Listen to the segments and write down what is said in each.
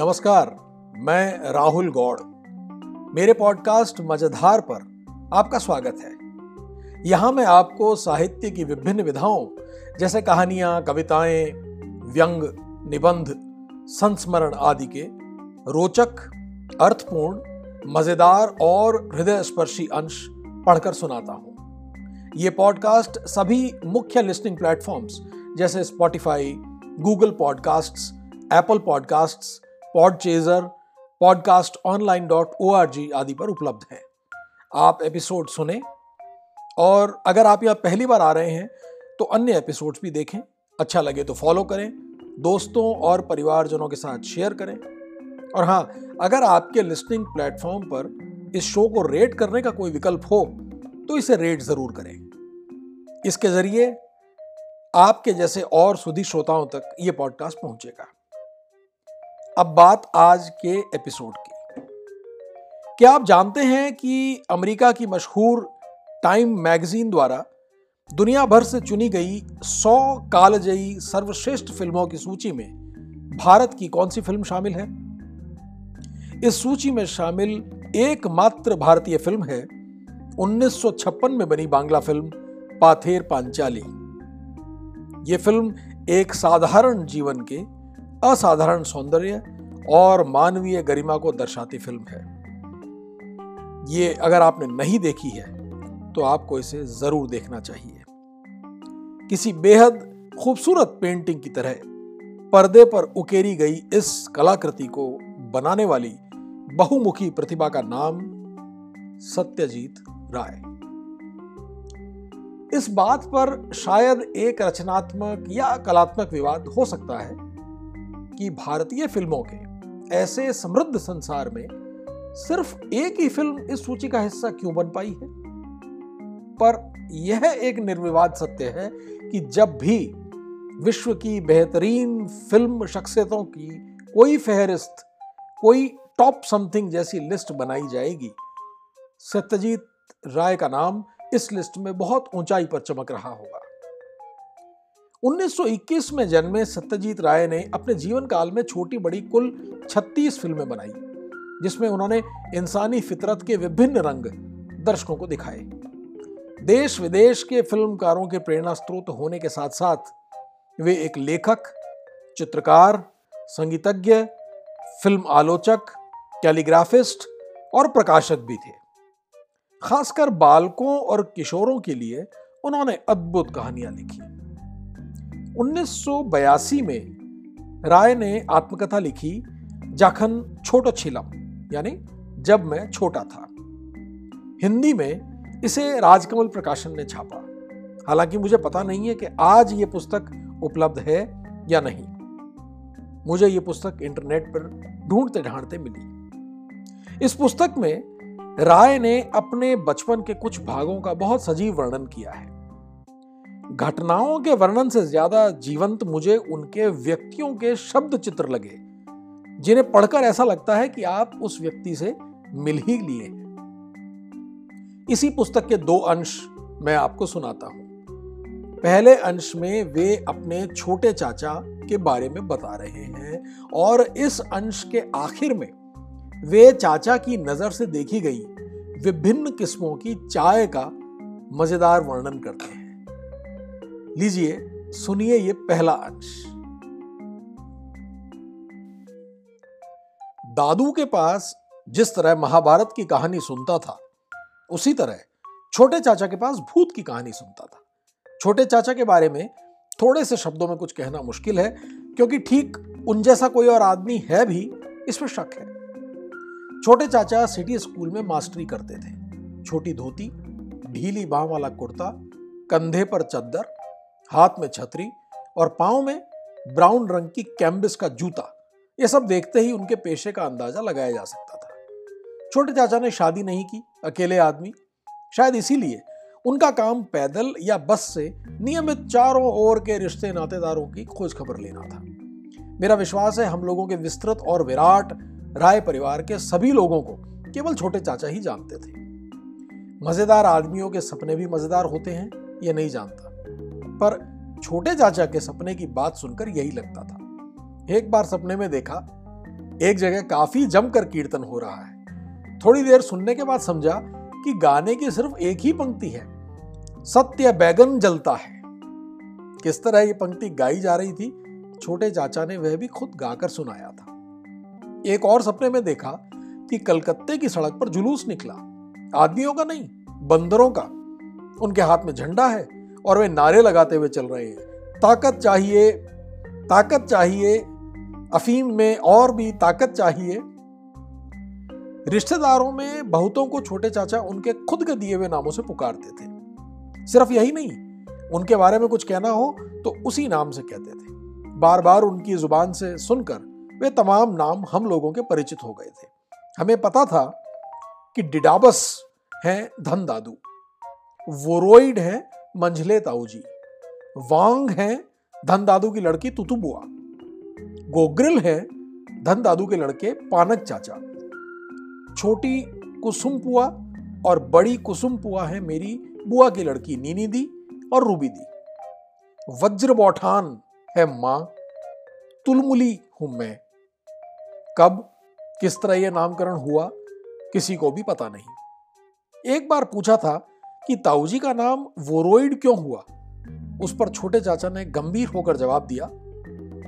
नमस्कार, मैं राहुल गौड़। मेरे पॉडकास्ट मज़ेदार पर आपका स्वागत है। यहाँ मैं आपको साहित्य की विभिन्न विधाओं, जैसे कहानियाँ, कविताएँ, व्यंग, निबंध, संस्मरण आदि के रोचक, अर्थपूर्ण, मज़ेदार और हृदय स्पर्शी अंश पढ़कर सुनाता हूँ। ये पॉडकास्ट सभी मुख्य लिसनिंग प्लेटफॉर्म्स, जैसे Spotify Google podcasts Apple podcasts Podchaser podcast online dot O R G आदि पर उपलब्ध है। आप एपिसोड सुने और अगर आप यहाँ पहली बार आ रहे हैं तो अन्य एपिसोड्स भी देखें। अच्छा लगे तो फॉलो करें, दोस्तों और परिवारजनों के साथ शेयर करें। और हाँ अगर आपके लिसनिंग प्लेटफॉर्म पर इस शो को रेट करने का कोई विकल्प हो तो इसे रेट ज़रूर करें। इसके ज़रिए आपके जैसे और सुधी श्रोताओं तक ये पॉडकास्ट पहुंचेगा। अब बात आज के एपिसोड की। क्या आप जानते हैं कि अमेरिका की मशहूर टाइम मैगजीन द्वारा दुनिया भर से चुनी गई 100 कालजयी सर्वश्रेष्ठ फ़िल्मों की सूची में भारत की कौन सी फ़िल्म शामिल है? इस सूची में शामिल एकमात्र भारतीय फ़िल्म है 1956 में बनी बांग्ला फ़िल्म पाथेर पांचाली। ये फ़िल्म एक साधारण जीवन के असाधारण सौंदर्य और मानवीय गरिमा को दर्शाती फ़िल्म है। ये अगर आपने नहीं देखी है तो आपको इसे ज़रूर देखना चाहिए। किसी बेहद खूबसूरत पेंटिंग की तरह पर्दे पर उकेरी गई इस कलाकृति को बनाने वाली बहुमुखी प्रतिभा का नाम सत्यजीत राय। इस बात पर शायद एक रचनात्मक या कलात्मक विवाद हो सकता है। कि भारतीय फ़िल्मों के ऐसे समृद्ध संसार में सिर्फ़ एक ही फ़िल्म इस सूची का हिस्सा क्यों बन पाई है? पर यह एक निर्विवाद सत्य है कि जब भी विश्व की बेहतरीन फ़िल्म शख्सियतों की कोई फहरिस्त, कोई टॉप समथिंग जैसी लिस्ट बनाई जाएगी, सत्यजीत राय का नाम इस लिस्ट में बहुत ऊंचाई पर चमक रहा होगा। 1921 में जन्मे सत्यजीत राय ने अपने जीवन काल में छोटी बड़ी कुल 36 फ़िल्में बनाई, जिसमें उन्होंने इंसानी फितरत के विभिन्न रंग दर्शकों को दिखाए। देश विदेश के फिल्मकारों के प्रेरणा स्रोत होने के साथ साथ वे एक लेखक, चित्रकार, संगीतज्ञ, फ़िल्म आलोचक, कैलीग्राफिस्ट और प्रकाशक भी थे। खासकर बालकों और किशोरों के लिए उन्होंने अद्भुत कहानियाँ लिखी। 1982 में राय ने आत्मकथा लिखी जाखन छोटो छिलम यानी जब मैं छोटा था। हिंदी में इसे राजकमल प्रकाशन ने छापा। हालाँकि मुझे पता नहीं है कि आज ये पुस्तक उपलब्ध है या नहीं। मुझे ये पुस्तक इंटरनेट पर ढूंढते ढांढते मिली। इस पुस्तक में राय ने अपने बचपन के कुछ भागों का बहुत सजीव वर्णन किया है। घटनाओं के वर्णन से ज़्यादा जीवंत मुझे उनके व्यक्तियों के शब्द चित्र लगे, जिन्हें पढ़कर ऐसा लगता है कि आप उस व्यक्ति से मिल ही लिए इसी पुस्तक के दो अंश मैं आपको सुनाता हूँ। पहले अंश में वे अपने छोटे चाचा के बारे में बता रहे हैं और इस अंश के आखिर में वे चाचा की नज़र से देखी गई विभिन्न किस्मों की चाय का मज़ेदार वर्णन करते हैं। लीजिए, सुनिए ये पहला अंश। दादू के पास जिस तरह महाभारत की कहानी सुनता था, उसी तरह छोटे चाचा के पास भूत की कहानी सुनता था। छोटे चाचा के बारे में थोड़े से शब्दों में कुछ कहना मुश्किल है, क्योंकि ठीक उन जैसा कोई और आदमी है भी इसमें शक है। छोटे चाचा सिटी स्कूल में मास्टरी करते थे। छोटी धोती, ढीली बाह वाला कुर्ता, कंधे पर चद्दर हाथ में छतरी और पाँव में ब्राउन रंग की कैम्बिस का जूता। ये सब देखते ही उनके पेशे का अंदाज़ा लगाया जा सकता था। छोटे चाचा ने शादी नहीं की, अकेले आदमी। शायद इसीलिए उनका काम पैदल या बस से नियमित चारों ओर के रिश्ते नातेदारों की खोज खबर लेना था। मेरा विश्वास है हम लोगों के विस्तृत और विराट राय परिवार के सभी लोगों को केवल छोटे चाचा ही जानते थे। मज़ेदार आदमियों के सपने भी मज़ेदार होते हैं, ये नहीं जानता। पर छोटे चाचा के सपने की बात सुनकर यही लगता था। एक बार सपने में देखा, एक जगह काफ़ी जमकर कीर्तन हो रहा है। थोड़ी देर सुनने के बाद समझा कि गाने की सिर्फ़ एक ही पंक्ति है। सत्य बैगन जलता है। किस तरह ये पंक्ति गाई जा रही थी, छोटे चाचा ने वह भी खुद गाकर सुनाया था। एक और सपने में देखा कि कलकत्ते की सड़क पर जुलूस निकला। आदमियों का नहीं, बंदरों का। उनके हाथ में झंडा है और वे नारे लगाते हुए चल रहे हैं। ताकत चाहिए ताकत चाहिए, अफीम में और भी ताकत चाहिए। रिश्तेदारों में बहुतों को छोटे चाचा उनके खुद के दिए हुए नामों से पुकारते थे। सिर्फ़ यही नहीं, उनके बारे में कुछ कहना हो तो उसी नाम से कहते थे। बार बार उनकी ज़ुबान से सुनकर वे तमाम नाम हम लोगों के परिचित हो गए थे। हमें पता था कि डिडाबस हैं धन दादू। वोरोइड हैं मंझले ताऊजी वांग हैं, धन दादू की लड़की तुतु बुआ। गोग्रिल है, धन दादू के लड़के पानक चाचा। छोटी कुसुम पुआ और बड़ी कुसुम पुआ है मेरी बुआ की लड़की नीनी दी और रूबी दी वज्र बौठान है माँ, तुलमुली हूँ मैं। कब, किस तरह यह नामकरण हुआ, किसी को भी पता नहीं। एक बार पूछा था कि ताऊजी का नाम वोरोइड क्यों हुआ? उस पर छोटे चाचा ने गंभीर होकर जवाब दिया,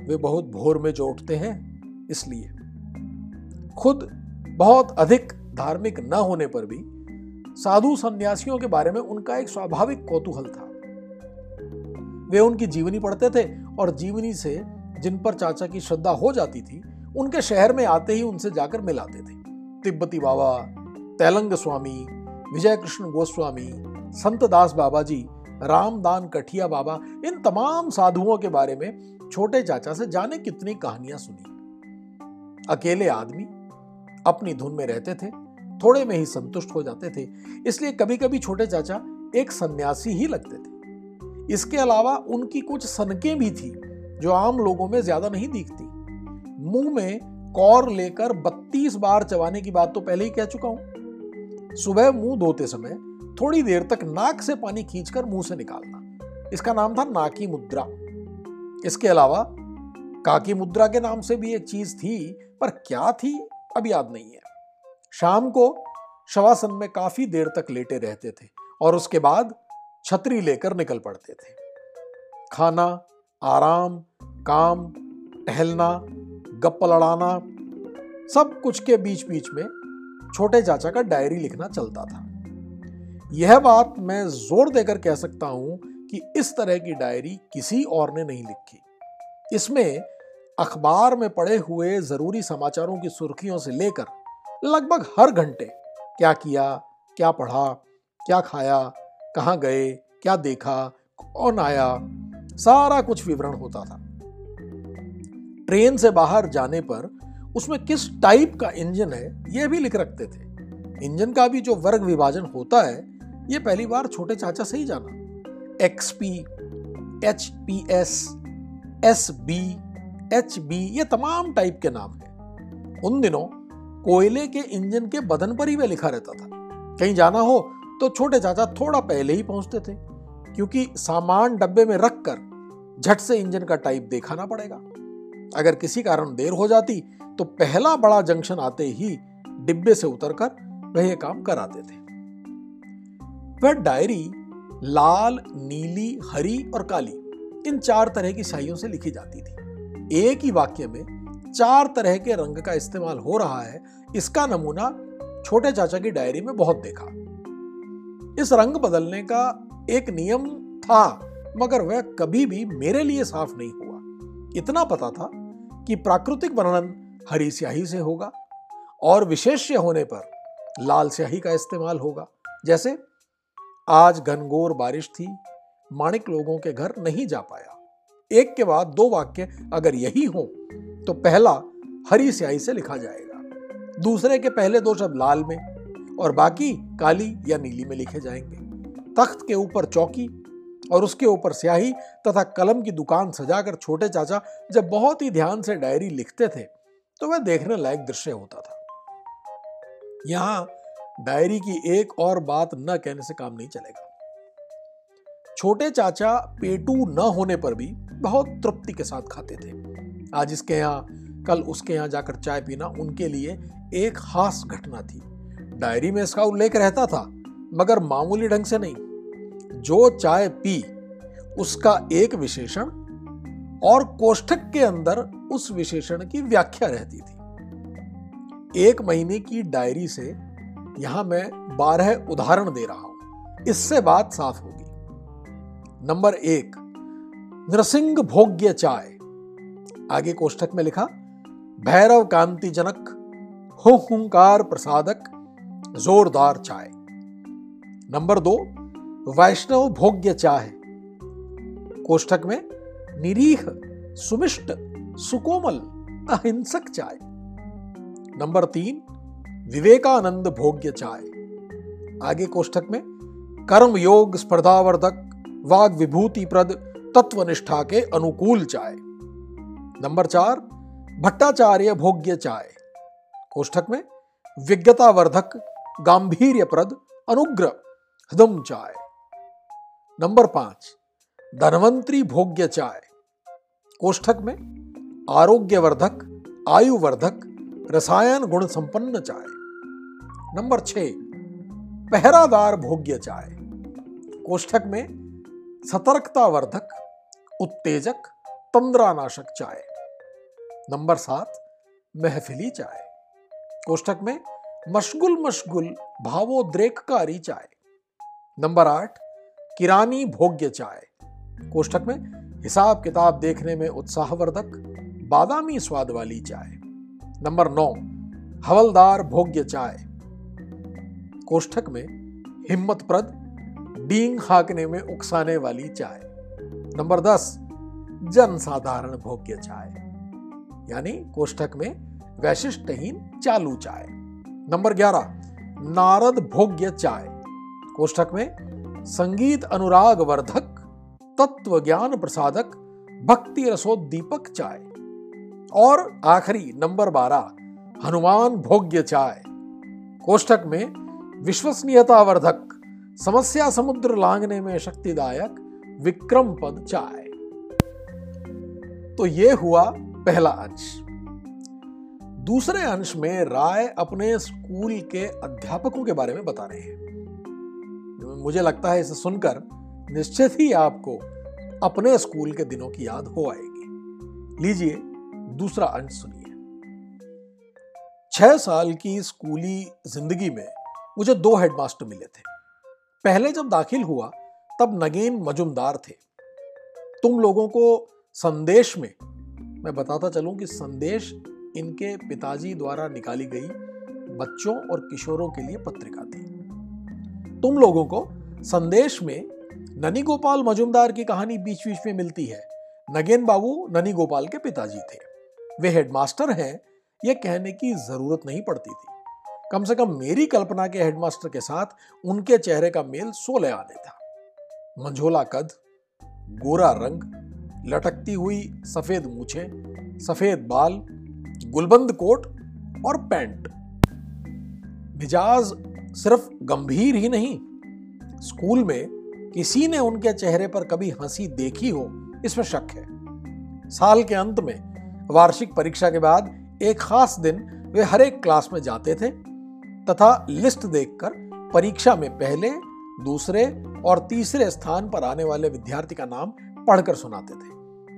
वे बहुत भोर में जो उठते हैं, इसलिए। खुद बहुत अधिक धार्मिक न होने पर भी साधु सन्यासियों के बारे में उनका एक स्वाभाविक कौतूहल था। वे उनकी जीवनी पढ़ते थे और जीवनी से जिन पर चाचा की श्रद्धा हो जाती थी, उनके शहर में आते ही उनसे जाकर मिलाते थे। तिब्बती बाबा, तेलंग स्वामी विजय कृष्ण गोस्वामी संत दास बाबा जी रामदान कठिया बाबा, इन तमाम साधुओं के बारे में छोटे चाचा से जाने कितनी कहानियाँ सुनी। अकेले आदमी अपनी धुन में रहते थे, थोड़े में ही संतुष्ट हो जाते थे, इसलिए कभी कभी छोटे चाचा एक सन्यासी ही लगते थे। इसके अलावा उनकी कुछ सनकें भी थी, जो आम लोगों में ज़्यादा नहीं दिखती। मुँह में कौर लेकर बत्तीस बार चबाने की बात तो पहले ही कह चुका हूँ। सुबह मुँह धोते समय थोड़ी देर तक नाक से पानी खींचकर मुँह से निकालना। इसका नाम था नाकी मुद्रा। इसके अलावा, काकी मुद्रा के नाम से भी एक चीज़ थी, पर क्या थी, अब याद नहीं है। शाम को शवासन में काफ़ी देर तक लेटे रहते थे और उसके बाद छतरी लेकर निकल पड़ते थे। खाना, आराम, काम, टहलना, गप्प लड़ाना, सब कुछ के बीच बीच में छोटे चाचा का डायरी लिखना चलता था। यह बात मैं ज़ोर देकर कह सकता हूँ कि इस तरह की डायरी किसी और ने नहीं लिखी। इसमें अखबार में पड़े हुए ज़रूरी समाचारों की सुर्खियों से लेकर लगभग हर घंटे क्या किया, क्या पढ़ा, क्या खाया, कहाँ गए, क्या देखा, कौन आया, सारा कुछ विवरण होता था। ट्रेन से बाहर जाने पर उसमें किस टाइप का इंजन है यह भी लिख रखते थे। इंजन का भी जो वर्ग विभाजन होता है ये पहली बार छोटे चाचा से ही जाना XP H P S S B H B ये तमाम टाइप के नाम हैं। उन दिनों कोयले के इंजन के बदन पर ही वह लिखा रहता था। कहीं जाना हो तो छोटे चाचा थोड़ा पहले ही पहुँचते थे, क्योंकि सामान डब्बे में रखकर झट से इंजन का टाइप देखाना पड़ेगा। अगर किसी कारण देर हो जाती तो पहला बड़ा जंक्शन आते ही डिब्बे से उतरकर वह यह काम कराते थे। वह डायरी लाल, नीली, हरी और काली, इन चार तरह की स्याहियों से लिखी जाती थी। एक ही वाक्य में चार तरह के रंग का इस्तेमाल हो रहा है, इसका नमूना छोटे चाचा की डायरी में बहुत देखा। इस रंग बदलने का एक नियम था, मगर वह कभी भी मेरे लिए साफ़ नहीं हुआ। इतना पता था कि प्राकृतिक वर्णन हरी स्याही से होगा और विशेष्य होने पर लाल स्याही का इस्तेमाल होगा, जैसे आज घनघोर बारिश थी, माणिक लोगों के घर नहीं जा पाया। एक के बाद दो वाक्य अगर यही हो तो पहला हरी स्याही से लिखा जाएगा। दूसरे के पहले दो शब्द लाल में और बाकी काली या नीली में लिखे जाएँगे। तख्त के ऊपर चौकी और उसके ऊपर स्याही तथा कलम की दुकान सजाकर छोटे चाचा जब बहुत ही ध्यान से डायरी लिखते थे तो वह देखने लायक दृश्य होता था। यहाँ डायरी की एक और बात न कहने से काम नहीं चलेगा। छोटे चाचा पेटू न होने पर भी बहुत तृप्ति के साथ खाते थे। आज इसके यहाँ, कल उसके यहाँ जाकर चाय पीना उनके लिए एक खास घटना थी। डायरी में इसका उल्लेख रहता था, मगर मामूली ढंग से नहीं। जो चाय पी, उसका एक विशेषण और कोष्ठक के अंदर उस विशेषण की व्याख्या रहती थी। एक महीने की डायरी से यहाँ मैं बारह उदाहरण दे रहा हूँ। इससे बात साफ़ होगी। नंबर एक नृसिंग भोग्य चाय। आगे कोष्ठक में लिखा, भैरव कांति जनक हुंकार प्रसादक, जोरदार चाय। नंबर दो, वैष्णव भोग्य चाय। कोष्ठक में, निरीह, सुमिष्ट, सुकोमल, अहिंसक चाय। नंबर तीन विवेकानंद भोग्य चाय। आगे कोष्ठक में, कर्म योग स्पर्धावर्धक वाग विभूति प्रद तत्वनिष्ठा के अनुकूल चाय। नंबर चार, भट्टाचार्य भोग्य चाय। कोष्ठक में, विज्ञतावर्धक गांधीर्यप्रद अनुग्रह हदम चाय। नंबर पाँच, धनवंतरी भोग्य चाय। कोष्ठक में, आरोग्यवर्धक, आयुवर्धक रसायन गुण संपन्न चाय। नंबर छ पहरादार भोग्य चाय। कोष्ठक में सतर्कता वर्धक उत्तेजक, तंद्रानाशक चाय। नंबर सात, महफिली चाय। कोष्ठक में मशगुल मशगुल भावोद्रेककारी चाय। नंबर आठ, किरानी भोग्य चाय। कोष्ठक में हिसाब किताब देखने में उत्साहवर्धक, बादामी स्वाद वाली चाय। नंबर नौ, हवलदार भोग्य चाय। कोष्ठक में हिम्मतप्रद, डींग हाकने में उकसाने वाली चाय। नंबर दस, जनसाधारण भोग्य चाय। यानी कोष्ठक में वैशिष्टहीन चालू चाय। नंबर ग्यारह, नारद भोग्य चाय। कोष्ठक में संगीत अनुराग वर्धक तत्व ज्ञान प्रसादक, भक्ति रसोद्दीपक चाय। और आखिरी नंबर बारह, हनुमान भोग्य चाय। कोष्ठक में विश्वसनीयता वर्धक समस्या समुद्र लांगने में शक्तिदायक, विक्रम पद चाय। तो ये हुआ पहला अंश। दूसरे अंश में राय अपने स्कूल के अध्यापकों के बारे में बता रहे हैं। मुझे लगता है इसे सुनकर निश्चित ही आपको अपने स्कूल के दिनों की याद हो आएगी। लीजिए दूसरा अंश सुनिए। छह साल की स्कूली ज़िंदगी में मुझे दो हेडमास्टर मिले थे। पहले जब दाखिल हुआ, तब नगेन मजुमदार थे। तुम लोगों को संदेश में, मैं बताता चलूँ कि संदेश इनके पिताजी द्वारा निकाली गई बच्चों और किशोरों के लिए पत्रिका थी। तुम लोगों को संदेश में ननी गोपाल मजुमदार की कहानी बीच बीच में मिलती है। नगेन बाबू ननी गोपाल के पिताजी थे। वे हेडमास्टर हैं यह कहने की ज़रूरत नहीं पड़ती थी। कम से कम मेरी कल्पना के हेडमास्टर के साथ उनके चेहरे का मेल सोलह आने था। मंझोला कद, गोरा रंग, लटकती हुई सफ़ेद मूछे, सफ़ेद बाल, गुलबंद कोट और पैंट। मिजाज सिर्फ़ गंभीर ही नहीं, स्कूल में किसी ने उनके चेहरे पर कभी हँसी देखी हो, इसमें शक है। साल के अंत में वार्षिक परीक्षा के बाद एक खास दिन वे हर एक क्लास में जाते थे, तथा लिस्ट देखकर परीक्षा में पहले, दूसरे और तीसरे स्थान पर आने वाले विद्यार्थी का नाम पढ़कर सुनाते थे।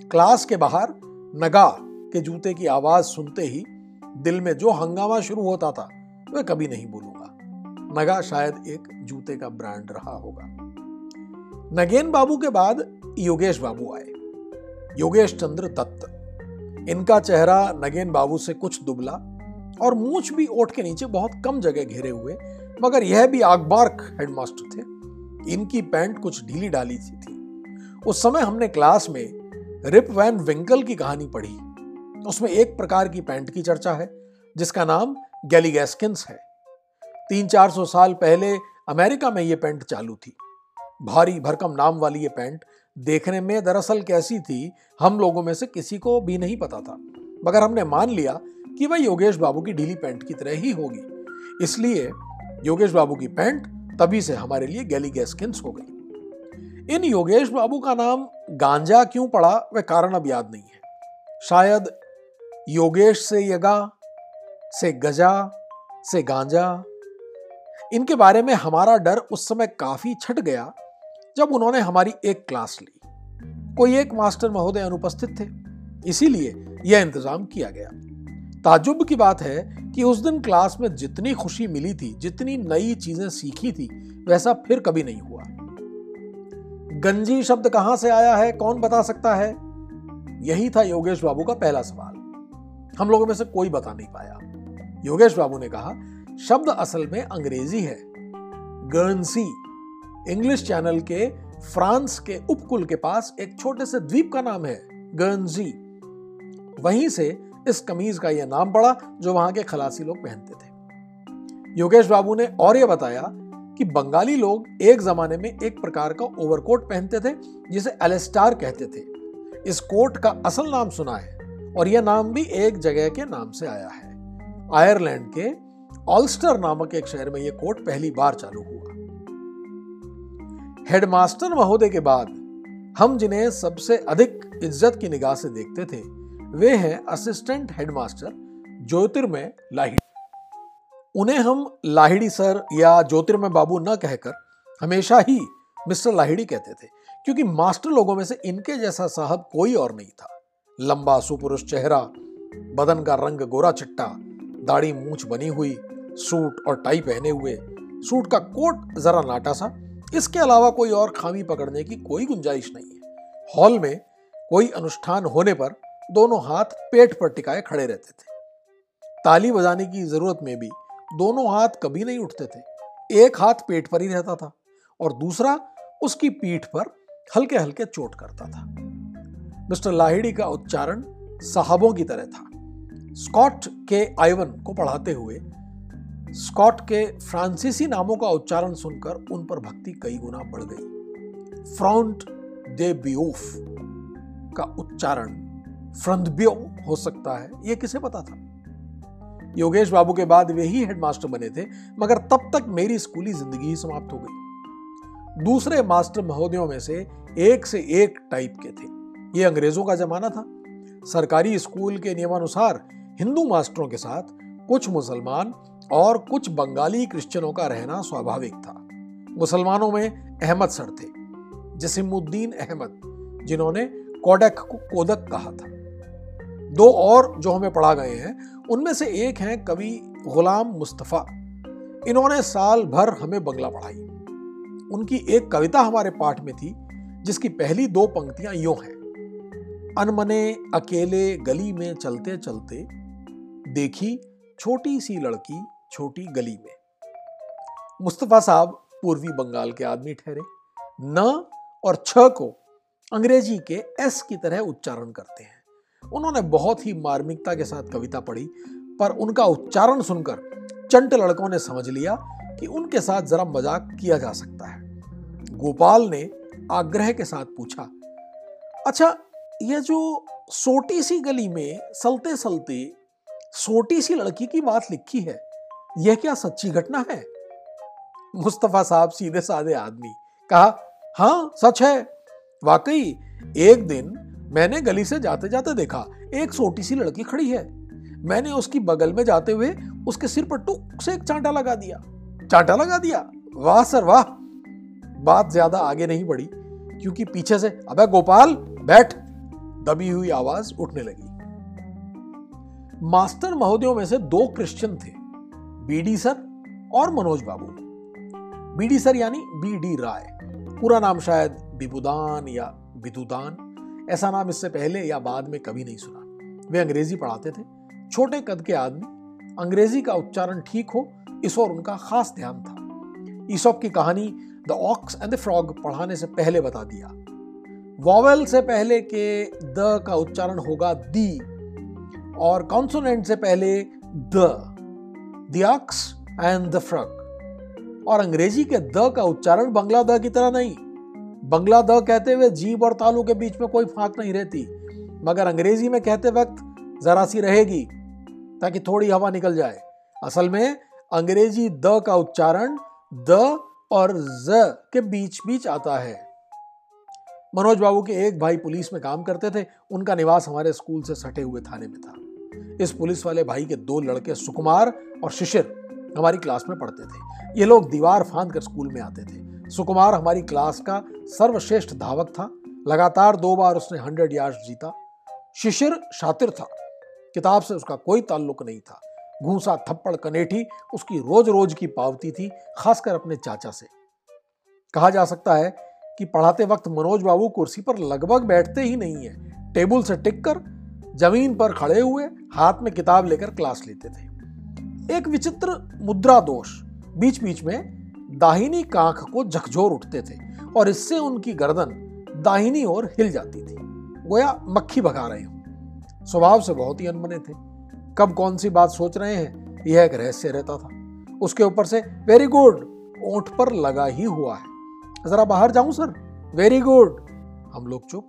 क्लास के बाहर नगा के जूते की आवाज़ सुनते ही दिल में जो हंगामा शुरू होता था वह कभी नहीं भूलूँगा। नगा शायद एक जूते का ब्रांड रहा होगा। नगेन बाबू के बाद योगेश बाबू आए। योगेश चंद्र दत्त इनका चेहरा नगेन बाबू से कुछ दुबला और मूछ भी ओठ के नीचे बहुत कम जगह घेरे हुए, मगर यह भी आगबार्क हेडमास्टर थे। इनकी पैंट कुछ ढीली डाली सी थी। उस समय हमने क्लास में रिप वैन विंकल की कहानी पढ़ी। उसमें एक प्रकार की पैंट की चर्चा है, जिसका नाम गैलीगैस्किंस है। तीन चार सौ साल पहले अमेरिका में यह पैंट चालू थी। भारी भरकम नाम वाली ये पैंट देखने में दरअसल कैसी थी, हम लोगों में से किसी को भी नहीं पता था। मगर हमने मान लिया कि वह योगेश बाबू की ढीली पैंट की तरह ही होगी। इसलिए योगेश बाबू की पैंट तभी से हमारे लिए गैली गैस्किंस हो गई। इन योगेश बाबू का नाम गांजा क्यों पड़ा, वह कारण अब याद नहीं है। शायद योगेश से यगा, से गजा, से गांजा। इनके बारे में हमारा डर उस समय काफ़ी छट गया जब उन्होंने हमारी एक क्लास ली, कोई एक मास्टर महोदय अनुपस्थित थे, इसीलिए यह इंतज़ाम किया गया। ताजुब की बात है कि उस दिन क्लास में जितनी खुशी मिली थी, जितनी नई चीज़ें सीखी थी, वैसा फिर कभी नहीं हुआ। गंजी शब्द कहाँ से आया है, कौन बता सकता है? यही था योगेश बाबू का पहला सवाल। हम लोगों में से कोई बता नहीं पाया। योगेश बाबू ने कहा, शब्द असल में अंग्रेज़ी है। गर्नसी इंग्लिश चैनल के फ्रांस के उपकुल के पास एक छोटे से द्वीप का नाम है गर्नजी वहीं से इस कमीज का यह नाम पड़ा जो वहाँ के खलासी लोग पहनते थे। योगेश बाबू ने और यह बताया कि बंगाली लोग एक जमाने में एक प्रकार का ओवरकोट पहनते थे, जिसे एलेस्टार कहते थे। इस कोट का असल नाम सुना है और यह नाम भी एक जगह के नाम से आया है। आयरलैंड के ऑल्स्टर नामक एक शहर में यह कोट पहली बार चालू हुआ। हेडमास्टर महोदय के बाद हम जिन्हें सबसे अधिक इज़्ज़त की निगाह से देखते थे, वे हैं असिस्टेंट हेडमास्टर ज्योतिर्मय लाहिड़ी। उन्हें हम लाहिड़ी सर या ज्योतिर्मय बाबू न कहकर हमेशा ही मिस्टर लाहिड़ी कहते थे, क्योंकि मास्टर लोगों में से इनके जैसा साहब कोई और नहीं था। लंबा सुपुरुष चेहरा, बदन का रंग गोरा चिट्टा, दाढ़ी मूछ बनी हुई, सूट और टाई पहने हुए, सूट का कोट जरा नाटा सा इसके अलावा कोई और खामी पकड़ने की कोई गुंजाइश नहीं है। हॉल में कोई अनुष्ठान होने पर दोनों हाथ पेट पर टिकाए खड़े रहते थे। ताली बजाने की ज़रूरत में भी दोनों हाथ कभी नहीं उठते थे। एक हाथ पेट पर ही रहता था और दूसरा उसकी पीठ पर हल्के हल्के चोट करता था। मिस्टर लाहिड़ी का उच्चारण साहबों की तरह था। स्कॉट के आइवन को पढ़ाते हुए स्कॉट के फ्रांसीसी नामों का उच्चारण सुनकर उन पर भक्ति कई गुना बढ़ गई। फ्रॉन्ट दे बियोफ का उच्चारण फ्रंदब्यो हो सकता है यह किसे पता था? योगेश बाबू के बाद वे ही हेडमास्टर बने थे, मगर तब तक मेरी स्कूली ज़िंदगी ही समाप्त हो गई। दूसरे मास्टर महोदयों में से एक से एक टाइप के थे। ये अंग्रेज़ों का जमाना था। सरकारी स्कूल के नियमानुसार हिंदू मास्टरों के साथ कुछ मुसलमान और कुछ बंगाली क्रिश्चियनों का रहना स्वाभाविक था। मुसलमानों में अहमद सर थे, जसीमुद्दीन अहमद, जिन्होंने कोडक को कोदक कहा था। दो और जो हमें पढ़ा गए हैं, उनमें से एक हैं कवि गुलाम मुस्तफ़ा। इन्होंने साल भर हमें बंगला पढ़ाई। उनकी एक कविता हमारे पाठ में थी, जिसकी पहली दो पंक्तियाँ यूँ हैं। अनमने अकेले गली में चलते चलते देखी छोटी सी लड़की छोटी गली में। मुस्तफ़ा साहब पूर्वी बंगाल के आदमी ठहरे। न और छ को अंग्रेज़ी के एस की तरह उच्चारण करते हैं। उन्होंने बहुत ही मार्मिकता के साथ कविता पढ़ी, पर उनका उच्चारण सुनकर चंट लड़कों ने समझ लिया कि उनके साथ जरा मज़ाक किया जा सकता है। गोपाल ने आग्रह के साथ पूछा अच्छा यह जो सोटी सी गली में सलते सलते सोटी सी लड़की की बात लिखी है यह क्या सच्ची घटना है? मुस्तफ़ा साहब सीधे साधे आदमी। कहा हाँ सच है। वाकई, एक दिन मैंने गली से जाते जाते देखा, एक छोटी सी लड़की खड़ी है। मैंने उसकी बगल में जाते हुए उसके सिर पर टुक से एक चांटा लगा दिया। चांटा लगा दिया? वाह सर, वाह। बात ज़्यादा आगे नहीं बढ़ी, क्योंकि पीछे से, अबे गोपाल, बैठ। दबी हुई आवाज़ उठने लगी। मास्टर महोदयों में से दो क्रिश्चियन थे। बीडी सर और मनोज बाबू। बीडी सर यानी बी डी राय। पूरा नाम शायद बिबुदान या बिदुदान ऐसा नाम इससे पहले या बाद में कभी नहीं सुना। वे अंग्रेज़ी पढ़ाते थे। छोटे कद के आदमी। अंग्रेज़ी का उच्चारण ठीक हो, इस और उनका खास ध्यान था। ईसॉप की कहानी the ox and the frog पढ़ाने से पहले बता दिया। वॉवेल से पहले के द का उच्चारण होगा दी और कॉन्सोनेंट से पहले the. The ox and the frog और अंग्रेज़ी के द का उच्चारण बंगला द की तरह नहीं। बंगला द कहते हुए जीव और तालू के बीच में कोई फाक नहीं रहती। मगर अंग्रेज़ी में कहते वक्त जरा सी रहेगी, ताकि थोड़ी हवा निकल जाए। असल में अंग्रेज़ी द का उच्चारण द और ज के बीच बीच आता है। मनोज बाबू के एक भाई पुलिस में काम करते थे। उनका निवास हमारे स्कूल से सटे हुए थाने में था। इस पुलिस वाले भाई के दो लड़के सुकुमार और शिशिर हमारी क्लास में पढ़ते थे। ये लोग दीवार फांद कर स्कूल में आते थे। सुकुमार हमारी क्लास का सर्वश्रेष्ठ धावक था। लगातार दो बार उसने हंड्रेड यार्ड जीता। शिशिर शातिर था। किताब से उसका कोई ताल्लुक नहीं था। घूसा, थप्पड़, कनेठी उसकी रोज रोज की पावती थी, खासकर अपने चाचा से। कहा जा सकता है कि पढ़ाते वक्त मनोज बाबू कुर्सी पर लगभग बैठते ही नहीं है। टेबल से टिक कर ज़मीन पर खड़े हुए हाथ में किताब लेकर क्लास लेते थे। एक विचित्र मुद्रा दोष बीच बीच में दाहिनी कांख को झकझोर उठते थे और इससे उनकी गर्दन दाहिनी ओर हिल जाती थी। गोया, मक्खी भगा रहे हो। स्वभाव से बहुत ही अनमने थे। कब कौन सी बात सोच रहे हैं? यह एक रहस्य रहता था। उसके ऊपर से, वेरी गुड, ओठ पर लगा ही हुआ है। जरा बाहर जाऊँ, सर? Very good. हम लोग चुप।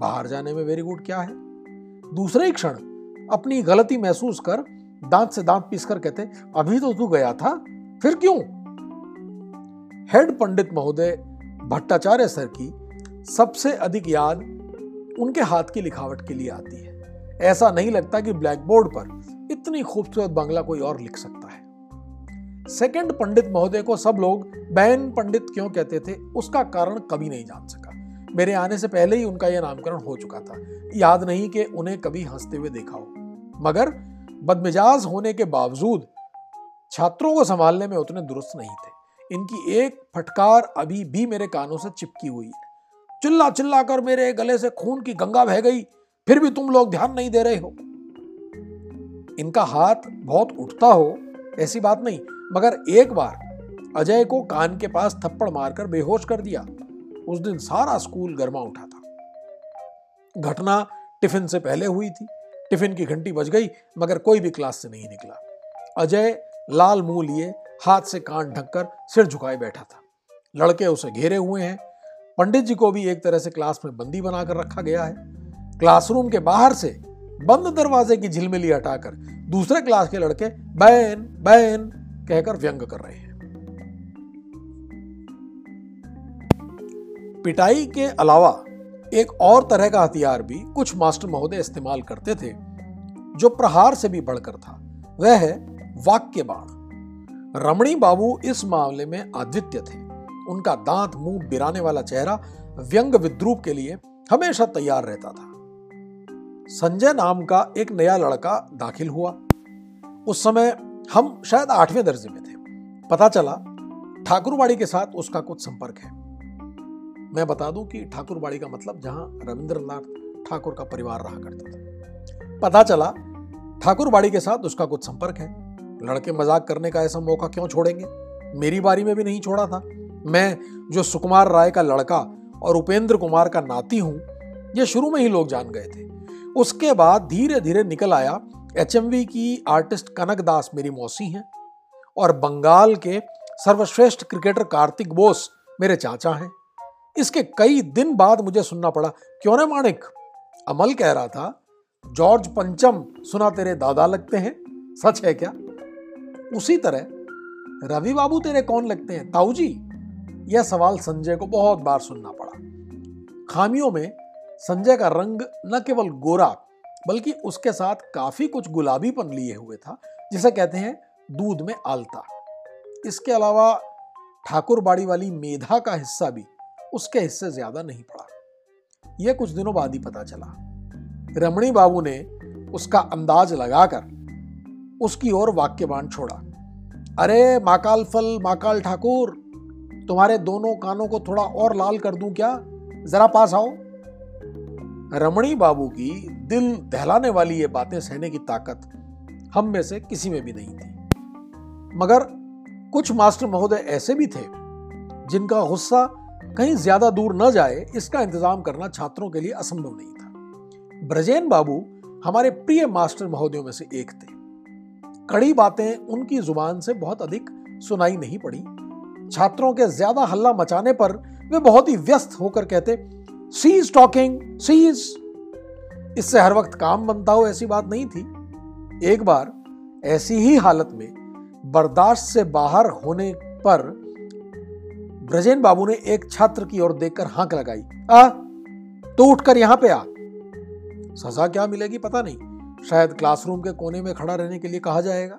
बाहर जाने में वेरी गुड क्या है? दूसरे ही क्षण अपनी गलती महसूस कर दांत से दांत पीसकर कहते, अभी तो तू गया था, फिर क्यों? हेड पंडित महोदय भट्टाचार्य सर की सबसे अधिक याद उनके हाथ की लिखावट के लिए आती है। ऐसा नहीं लगता कि ब्लैक बोर्ड पर इतनी खूबसूरत बांग्ला कोई और लिख सकता है। सेकंड पंडित महोदय को सब लोग, बहन पंडित क्यों? कहते थे, उसका कारण कभी नहीं जान सका। मेरे आने से पहले ही उनका यह नामकरण हो चुका था। याद नहीं कि उन्हें कभी हँसते हुए देखा हो। मगर बदमिजाज होने के बावजूद छात्रों को संभालने में उतने दुरुस्त नहीं थे। इनकी एक फटकार अभी भी मेरे कानों से चिपकी हुई है। चिल्ला चिल्ला कर मेरे गले से खून की गंगा बह गई। फिर भी तुम लोग ध्यान नहीं दे रहे हो। इनका हाथ बहुत उठता हो, ऐसी बात नहीं, मगर एक बार अजय को कान के पास थप्पड़ मारकर बेहोश कर दिया। उस दिन सारा स्कूल गर्मा उठा था। घटना टिफ़िन से पहले हुई थी। टिफ़िन की घंटी बज गई, मगर कोई भी क्लास से नहीं निकला। अजय लाल मुँह लिए हाथ से कान ढककर सिर झुकाए बैठा था। लड़के उसे घेरे हुए हैं। पंडित जी को भी एक तरह से क्लास में बंदी बनाकर रखा गया है। क्लासरूम के बाहर से बंद दरवाजे की झिलमिली हटाकर दूसरे क्लास के लड़के बैन बैन कहकर व्यंग कर रहे हैं। पिटाई के अलावा एक और तरह का हथियार भी कुछ मास्टर महोदय इस्तेमाल करते थे, जो प्रहार से भी बढ़कर था। वह है वाक्य बाण रमणी बाबू इस मामले में अद्वितीय थे। उनका दांत, मुँह बिराने वाला चेहरा व्यंग विद्रूप के लिए हमेशा तैयार रहता था। संजय नाम का एक नया लड़का दाखिल हुआ। उस समय हम शायद आठवें दर्जे में थे। पता चला, ठाकुरवाड़ी के साथ उसका कुछ संपर्क है। मैं बता दूँ कि ठाकुरबाड़ी का मतलब जहाँ रविंद्रनाथ ठाकुर का परिवार रहा करता था। पता चला, ठाकुरबाड़ी के साथ उसका कुछ संपर्क है। लड़के मज़ाक करने का ऐसा मौका क्यों छोड़ेंगे? मेरी बारी में भी नहीं छोड़ा था। मैं जो सुकुमार राय का लड़का और उपेंद्र कुमार का नाती हूँ, ये शुरू में ही लोग जान गए थे। उसके बाद धीरे धीरे निकल आया, एचएमवी की आर्टिस्ट कनक दास मेरी मौसी हैं और बंगाल के सर्वश्रेष्ठ क्रिकेटर कार्तिक बोस मेरे चाचा हैं। इसके कई दिन बाद मुझे सुनना पड़ा। क्यों ना माणिक? अमल कह रहा था, जॉर्ज पंचम, सुना तेरे दादा लगते हैं? सच है क्या? उसी तरह, रवि बाबू तेरे कौन लगते हैं? ताऊ जी यह सवाल संजय को बहुत बार सुनना पड़ा। खामियों में संजय का रंग न केवल गोरा, बल्कि उसके साथ काफ़ी कुछ गुलाबीपन लिए हुए था, जिसे कहते हैं दूध में आलता। इसके अलावा ठाकुर बाड़ी वाली मेधा का हिस्सा भी। उसके हिस्से ज़्यादा नहीं पड़ा। यह कुछ दिनों बाद ही पता चला। रमणी बाबू ने उसका अंदाज लगाकर उसकी ओर वाक्य बाण छोड़ा। अरे, माकाल फल, माकाल ठाकुर, तुम्हारे दोनों कानों को थोड़ा और लाल कर दूँ क्या? जरा पास आओ। रमणी बाबू की दिल दहलाने वाली ये बातें सहने की ताकत हम में से किसी में भी नहीं थी। मगर कुछ मास्टर महोदय ऐसे भी थे जिनका गुस्सा कहीं ज़्यादा दूर न जाए, इसका इंतज़ाम करना छात्रों के लिए असंभव नहीं था। ब्रजेन बाबू हमारे प्रिय मास्टर महोदयों में से एक थे। कड़ी बातें उनकी ज़ुबान से बहुत अधिक सुनाई नहीं पड़ी। छात्रों के ज़्यादा हल्ला मचाने पर वे बहुत ही व्यस्त होकर कहते सीज टॉकिंग सीज इससे हर वक्त काम बनता हो ऐसी बात नहीं थी। एक बार ऐसी ही हालत में बर्दाश्त से बाहर होने पर ब्रजेन बाबू ने एक छात्र की ओर देखकर हांक लगाई। आ तो उठकर यहाँ पे आ। सजा क्या मिलेगी पता नहीं। शायद क्लासरूम के कोने में खड़ा रहने के लिए कहा जाएगा।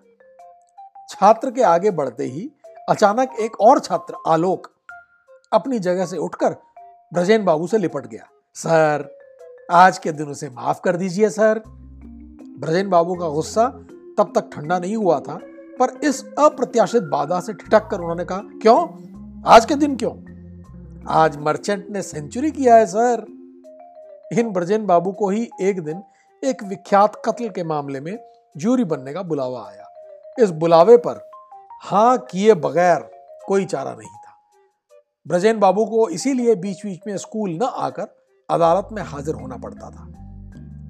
छात्र के आगे बढ़ते ही अचानक एक और छात्र, आलोक, अपनी जगह से उठकर ब्रजेन बाबू से लिपट गया। सर, आज के दिन उसे माफ़ कर दीजिए, सर। ब्रजेन बाबू का गुस्सा तब तक ठंडा नहीं हुआ था, पर इस अप्रत्याशित बाधा से ठिठक कर उन्होंने कहा, क्यों? आज के दिन क्यों? आज मर्चेंट ने सेंचुरी किया है सर इन ब्रजेन बाबू को ही एक दिन एक विख्यात कत्ल के मामले में ज्यूरी बनने का बुलावा आया। इस बुलावे पर हाँ किए बगैर कोई चारा नहीं था। ब्रजेन बाबू को इसीलिए बीच बीच में स्कूल न आकर अदालत में हाजिर होना पड़ता था।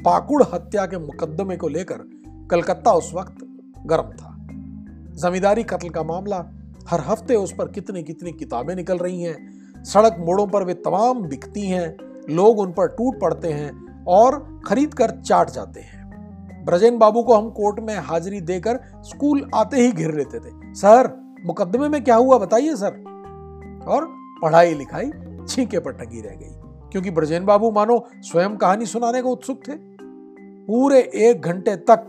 पाकुड़ हत्या के मुकदमे को लेकर कलकत्ता उस वक्त गर्म था। जमींदारी कत्ल का मामला हर हफ़्ते उस पर कितनी कितनी किताबें निकल रही हैं। सड़क मोड़ों पर वे तमाम बिकती हैं, लोग उन पर टूट पड़ते हैं और खरीद कर चाट जाते हैं। ब्रजेन बाबू को हम कोर्ट में हाजिरी देकर स्कूल आते ही घिर लेते थे। सर, मुकदमे में क्या हुआ बताइए सर? और पढ़ाई लिखाई छींके पर टंगी रह गई, क्योंकि ब्रजेन बाबू मानो स्वयं कहानी सुनाने को उत्सुक थे। पूरे एक घंटे तक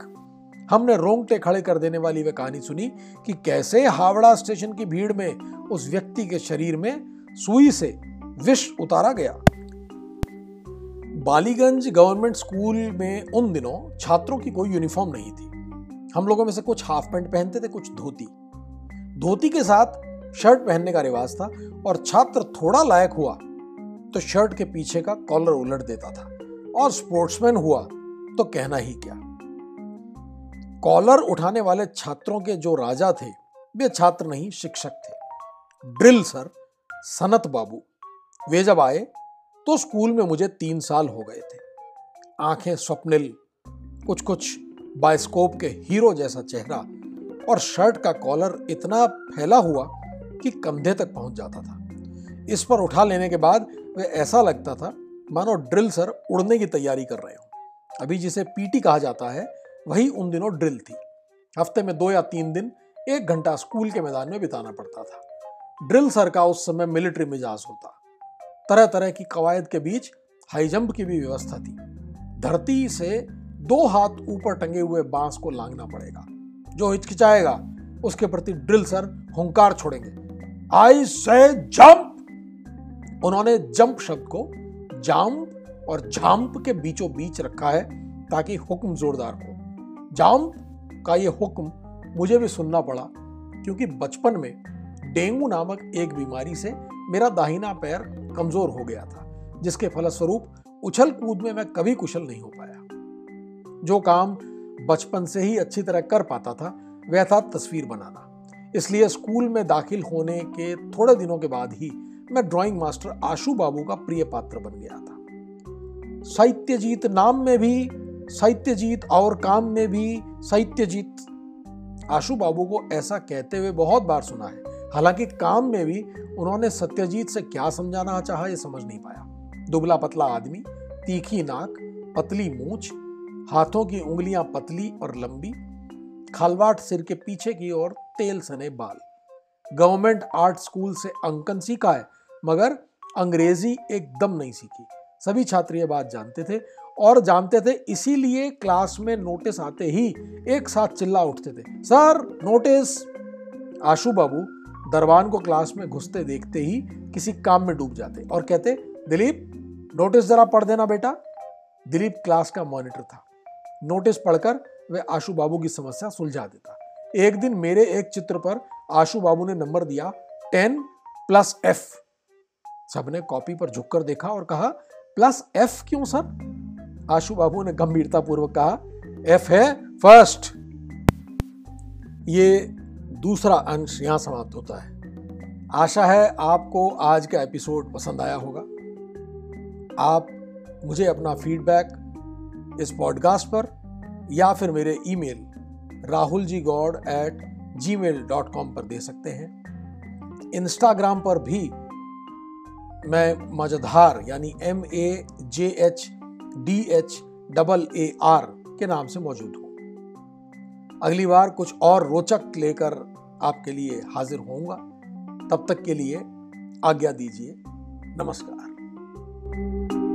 हमने रोंगटे खड़े कर देने वाली वह कहानी सुनी कि कैसे हावड़ा स्टेशन की भीड़ में, उस व्यक्ति के शरीर में सुई से विष उतारा गया। बालीगंज गवर्नमेंट स्कूल में उन दिनों छात्रों की कोई यूनिफॉर्म नहीं थी। हम लोगों में से कुछ हाफ़ पैंट पहनते थे, कुछ धोती। धोती के साथ शर्ट पहनने का रिवाज था और छात्र थोड़ा लायक हुआ तो शर्ट के पीछे का कॉलर उलट देता था और स्पोर्ट्समैन हुआ तो कहना ही क्या। कॉलर उठाने वाले छात्रों के जो राजा थे, वे छात्र नहीं, शिक्षक थे। Drill sir, Sanat babu. वे जब आए तो स्कूल में मुझे तीन साल हो गए थे। आँखें स्वप्निल कुछ कुछ बायोस्कोप के हीरो जैसा चेहरा और शर्ट का कॉलर इतना फैला हुआ कि कंधे तक पहुँच जाता था। इस पर उठा लेने के बाद वे ऐसा लगता था, मानो ड्रिल सर उड़ने की तैयारी कर रहे हो। अभी जिसे पीटी कहा जाता है वही उन दिनों ड्रिल थी। हफ़्ते में दो या तीन दिन, एक घंटा स्कूल के मैदान में बिताना पड़ता था। ड्रिल सर का उस समय मिलिट्री मिजाज होता। तरह तरह की कवायद के बीच हाई जंप की भी व्यवस्था थी। धरती से दो हाथ ऊपर टंगे हुए बाँस को लांगना पड़ेगा। जो हिचकिचाएगा, उसके प्रति ड्रिल सर हुंकार छोड़ेंगे। आई से जंप! उन्होंने जंप शब्द को जाम्प और झाम्प के बीचों बीच रखा है ताकि हुक्म जोरदार हो। जाम्प का ये हुक्म मुझे भी सुनना पड़ा, क्योंकि बचपन में डेंगू नामक एक बीमारी से मेरा दाहिना पैर कमज़ोर हो गया था, जिसके फलस्वरूप उछल कूद में मैं कभी कुशल नहीं हो पाया। जो काम बचपन से ही अच्छी तरह कर पाता था, वह था तस्वीर बनाना। इसलिए स्कूल में दाखिल होने के थोड़े दिनों के बाद ही मैं ड्राइंग मास्टर आशु बाबू का प्रिय पात्र बन गया था। साहित्यजीत नाम में भी साहित्यजीत और काम में भी साहित्यजीत आशु बाबू को ऐसा कहते हुए बहुत बार सुना है। हालाँकि काम में भी उन्होंने सत्यजीत से क्या समझाना चाहा यह समझ नहीं पाया। दुबला पतला आदमी, तीखी नाक, पतली मूछ, हाथों की उंगलियाँ पतली और लंबी, खालवाट सिर के पीछे की ओर तेल सने बाल। गवर्नमेंट आर्ट स्कूल से अंकन सीखा है, मगर अंग्रेज़ी एकदम नहीं सीखी। सभी छात्र ये बात जानते थे और जानते थे, इसीलिए क्लास में नोटिस आते ही एक साथ चिल्ला उठते थे। सर नोटिस आशु बाबू दरबान को क्लास में घुसते देखते ही किसी काम में डूब जाते और कहते, दिलीप नोटिस जरा पढ़ देना बेटा। दिलीप क्लास का मॉनिटर था। नोटिस पढ़कर वह आशु बाबू की समस्या सुलझा देता। एक दिन मेरे एक चित्र पर आशु बाबू ने नंबर दिया, टेन प्लस एफ़। सबने कॉपी पर झुककर देखा और कहा, प्लस एफ़ क्यों, सर? आशु बाबू ने गंभीरता पूर्वक कहा, एफ़ है फ़र्स्ट. ये दूसरा अंश यहाँ समाप्त होता है। आशा है आपको आज का एपिसोड पसंद आया होगा। आप मुझे अपना फीडबैक इस पॉडकास्ट पर या फिर मेरे email Rahul ji Gaud at Gmail dot com पर दे सकते हैं। इंस्टाग्राम पर भी मैं मजधार यानी M A J H D H double A R के नाम से मौजूद हूँ। अगली बार कुछ और रोचक लेकर आपके लिए हाजिर होऊँगा। तब तक के लिए आज्ञा दीजिए। नमस्कार।